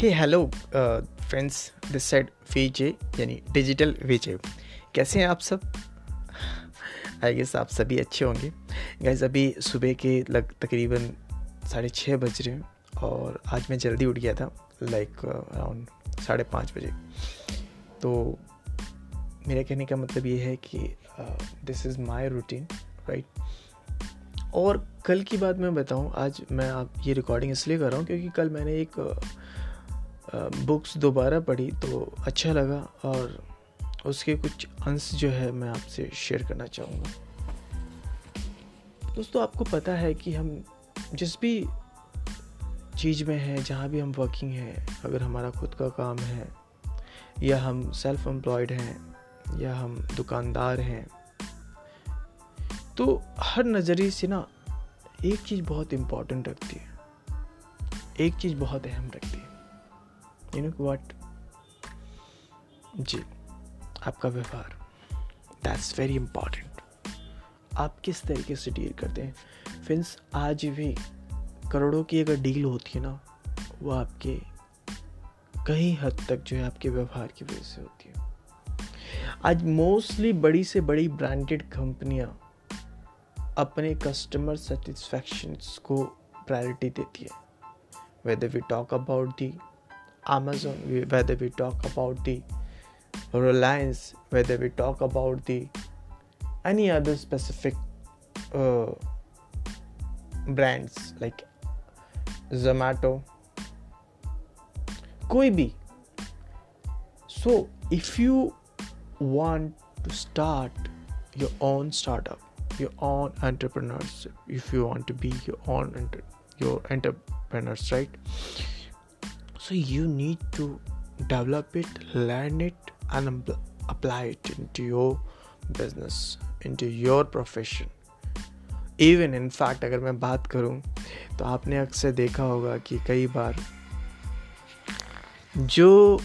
Hey hello friends this side VJ यानी digital वीजे कैसे हैं आप सब? आई गेस आप सभी अच्छे होंगे। गैस अभी सुबह के लग, तकरीबन साढ़े छः बज रहे हैं और आज मैं जल्दी उठ गया था लाइक अराउंड साढ़े पाँच बजे। तो मेरे कहने का मतलब ये है कि this is my routine right और कल की बात मैं बताऊँ, आज मैं आप ये रिकॉर्डिंग इसलिए कर रहा हूँ क्योंकि कल मैंने एक बुक्स दोबारा पढ़ी तो अच्छा लगा और उसके कुछ अंश जो है मैं आपसे शेयर करना चाहूँगा। दोस्तों, आपको पता है कि हम जिस भी चीज़ में हैं, जहाँ भी हम वर्किंग हैं, अगर हमारा खुद का काम है, या हम सेल्फ एम्प्लॉयड हैं, या हम दुकानदार हैं तो हर नज़रिए से ना एक चीज़ बहुत इम्पोर्टेंट रखती है। एक चीज़ बहुत अहम रखती है। यू नो व्हाट जी, आपका व्यवहार। दैट्स वेरी इंपॉर्टेंट आप किस तरीके से डील करते हैं? फ्रेंड्स आज भी करोड़ों की अगर डील होती है ना, वो आपके कहीं हद तक जो है आपके व्यवहार की वजह से होती है। आज मोस्टली बड़ी से बड़ी ब्रांडेड कंपनियाँ अपने कस्टमर सेटिस्फैक्शन को प्रायोरिटी देती है। Whether we talk about the amazon whether we talk about the reliance whether we talk about the any other specific uh, brands like zomato koi bhi so if you want to start your own startup your own entrepreneurship if you want to be your own enter- your entrepreneurs right? So you need to develop it, learn it, and apply it into your business, into your profession. Even fact अगर मैं बात करूँ तो आपने अक्सर देखा होगा कि कई बार जो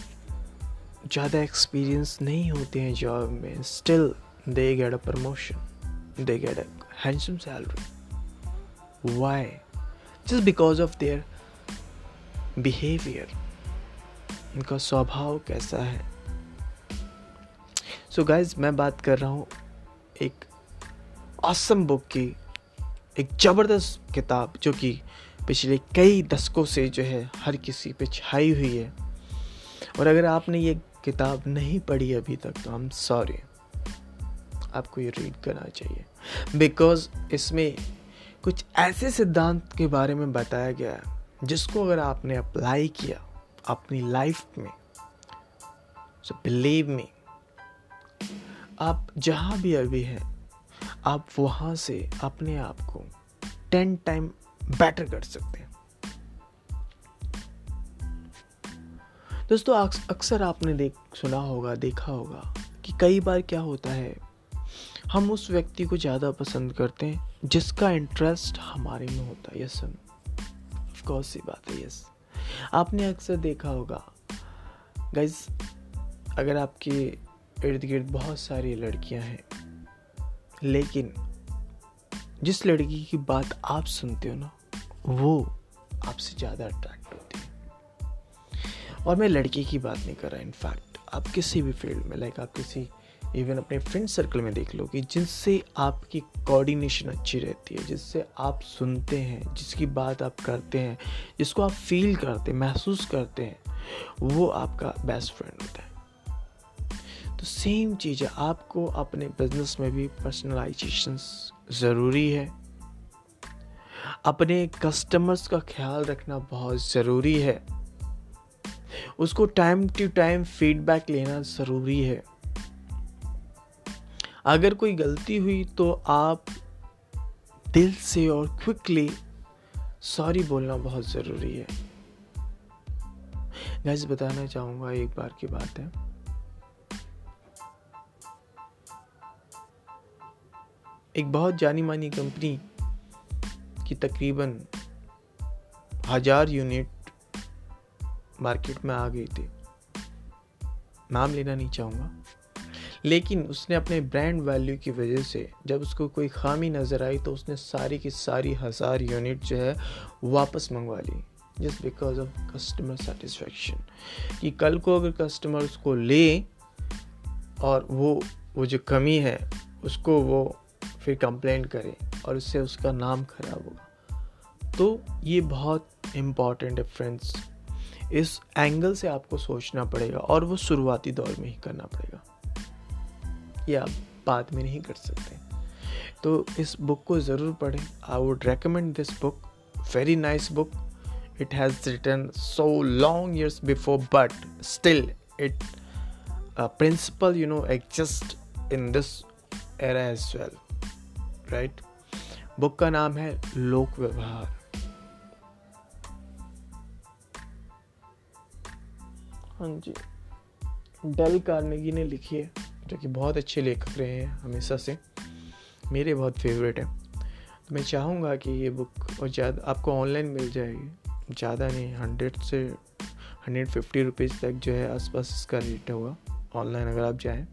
ज़्यादा एक्सपीरियंस नहीं होते हैं जॉब में still they get a promotion they get a handsome salary why just because of their behaviour उनका स्वभाव कैसा है? सो so गाइज़ मैं बात कर रहा हूँ एक ऑसम बुक की, एक ज़बरदस्त किताब जो कि पिछले कई दशकों से जो है हर किसी पे छाई हुई है। और अगर आपने ये किताब नहीं पढ़ी अभी तक तो आई एम सॉरी आपको ये रीड करना चाहिए। बिकॉज़ इसमें कुछ ऐसे सिद्धांत के बारे में बताया गया है, जिसको अगर आपने अप्लाई किया अपनी लाइफ में सो बिलीव मी, आप जहाँ भी अभी हैं, आप वहाँ से अपने आप को टेन टाइम बेटर कर सकते हैं। दोस्तों अक्सर आपने देख, सुना होगा, देखा होगा कि कई बार क्या होता है, हम उस व्यक्ति को ज़्यादा पसंद करते हैं जिसका इंटरेस्ट हमारे में होता है। यस सर ऑफकोर्स सी बात है यस आपने अक्सर देखा होगा। गाइज़ अगर आपके इर्द गिर्द बहुत सारी लड़कियाँ हैं, लेकिन जिस लड़की की बात आप सुनते हो ना, वो आपसे ज़्यादा अट्रैक्ट होती है। और मैं लड़की की बात नहीं कर रहा इनफैक्ट आप किसी भी फ़ील्ड में लाइक आप किसी इवन अपने फ्रेंड सर्कल में देख लो कि जिनसे आपकी कोऑर्डिनेशन अच्छी रहती है, जिससे आप सुनते हैं, जिसकी बात आप करते हैं, जिसको आप फील करते हैं, महसूस करते हैं, वो आपका बेस्ट फ्रेंड होता है। तो सेम चीज़ है, आपको अपने बिज़नेस में भी पर्सनलाइजेशन ज़रूरी है। अपने कस्टमर्स का ख्याल रखना बहुत ज़रूरी है। उसको टाइम टू टाइम फीडबैक लेना ज़रूरी है। अगर कोई गलती हुई तो आप दिल से और क्विकली सॉरी बोलना बहुत ज़रूरी है। गैस बताना चाहूँगा एक बार की बात है। एक बहुत जानी मानी कंपनी की तकरीबन हज़ार यूनिट मार्केट में आ गई थी। नाम लेना नहीं चाहूँगा। लेकिन उसने अपने ब्रांड वैल्यू की वजह से जब उसको कोई खामी नज़र आई तो उसने सारी की सारी हज़ार यूनिट जो है वापस मंगवा ली just because of customer satisfaction कि कल को अगर कस्टमर उसको ले और वो वो जो कमी है, उसको वो फिर कंप्लेंट करे और उससे उसका नाम खराब होगा। तो ये बहुत इंपॉर्टेंट है फ्रेंड्स इस एंगल से आपको सोचना पड़ेगा और वो शुरुआती दौर में ही करना पड़ेगा। ये आप बाद में नहीं कर सकते। तो इस बुक को ज़रूर पढ़ें। I would recommend this book very nice book it has written so long years before but still it principle you know exist in this era as well right book का नाम है लोक व्यवहार। हाँ जी। डेल कार्नेगी ने लिखी है। जो कि बहुत अच्छे लेखक रहे हैं हमेशा से। मेरे बहुत फेवरेट हैं। तो मैं चाहूँगा कि ये बुक और ज़्यादा आपको ऑनलाइन मिल जाएगी। ज़्यादा नहीं हंड्रेड से हंड्रेड फिफ्टी रुपीज़ तक जो है आसपास इसका रेट होगा ऑनलाइन अगर आप जाएँ।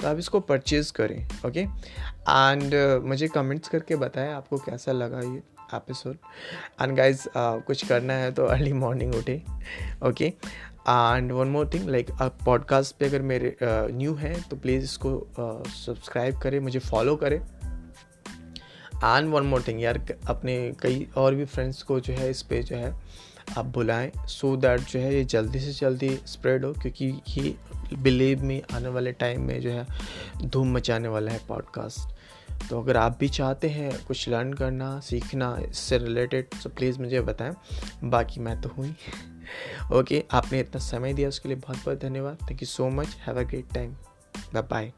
तो आप इसको परचेज़ करें ओके एंड uh, मुझे कमेंट्स करके बताएँ आपको कैसा लगा ये एपिसोड एंड गाइज़ कुछ करना है तो अर्ली मॉर्निंग उठे okay and one more thing like आप पॉडकास्ट पे अगर मेरे न्यू हैं तो प्लीज़ इसको सब्सक्राइब करें, मुझे फॉलो करें। एंड वन मोर थिंग यार अपने कई और भी फ्रेंड्स को जो है, इस पे जो है, आप बुलाएँ सो so दैट जो है, ये जल्दी से जल्दी स्प्रेड हो, क्योंकि ये बिलीव में आने वाले टाइम में जो है, धूम मचाने वाला है पॉडकास्ट तो अगर आप भी चाहते हैं कुछ लर्न करना, सीखना, इससे रिलेटेड तो प्लीज़ मुझे बताएँ। बाकी मैं तो हूँ ही। ओके आपने इतना समय दिया, उसके लिए बहुत बहुत धन्यवाद। Thank you so much have a great time bye bye